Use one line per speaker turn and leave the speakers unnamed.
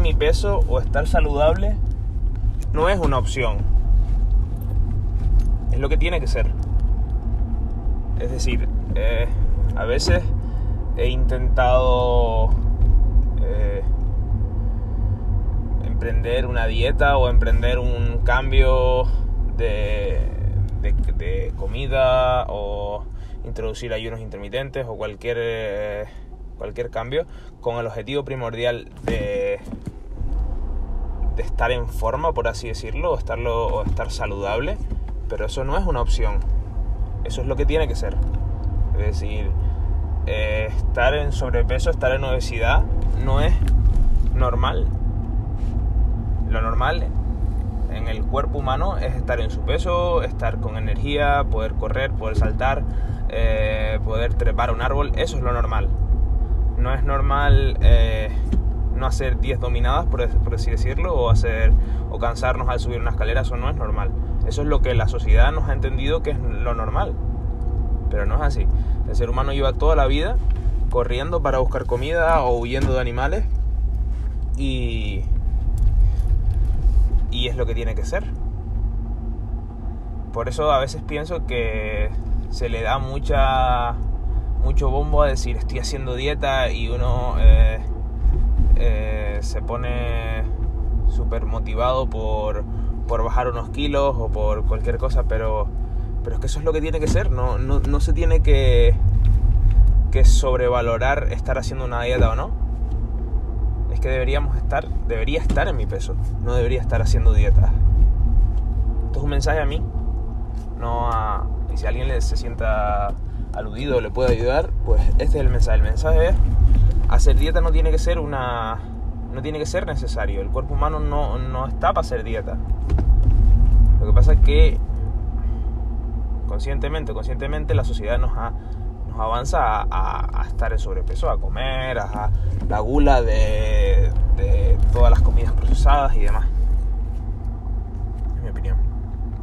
mi peso o estar saludable no es una opción. Es lo que tiene que ser. Es decir, eh, a veces he intentado eh, emprender una dieta o emprender un cambio de, de, comida o introducir ayunos intermitentes o cualquier, eh, cualquier cambio con el objetivo primordial de, estar en forma, por así decirlo, o, estarlo, o estar saludable, pero eso no es una opción. Eso es lo que tiene que ser. Es decir, eh, estar en sobrepeso, estar en obesidad, no es normal. Lo normal en el cuerpo humano es estar en su peso, estar con energía, poder correr, poder saltar, eh, poder trepar un árbol, eso es lo normal. No es normal eh, hacer 10 dominadas, por, por, así decirlo, o, hacer, o cansarnos al subir una escalera, eso no es normal. Eso es lo que la sociedad nos ha entendido que es lo normal. Pero no es así. El ser humano lleva toda la vida corriendo para buscar comida o huyendo de animales y, y es lo que tiene que ser. Por eso a veces pienso que se le da mucha mucho bombo a decir estoy haciendo dieta y uno eh, eh, se pone súper motivado por, por bajar unos kilos o por cualquier cosa, pero, pero es que eso es lo que tiene que ser, no, no, no se tiene que, que sobrevalorar estar haciendo una dieta o no. Es que deberíamos estar, debería estar en mi peso, no debería estar haciendo dieta. Esto es un mensaje a mí, no a... Y si alguien se sienta aludido le puede ayudar, pues este es el mensaje. El mensaje es, hacer dieta no tiene que ser una... No tiene que ser necesario. El cuerpo humano no, no está para hacer dieta. Lo que pasa es que conscientemente, conscientemente la sociedad nos, ha, nos avanza a, estar en sobrepeso, a comer, a, la gula de, de todas las comidas procesadas y demás. En mi opinión.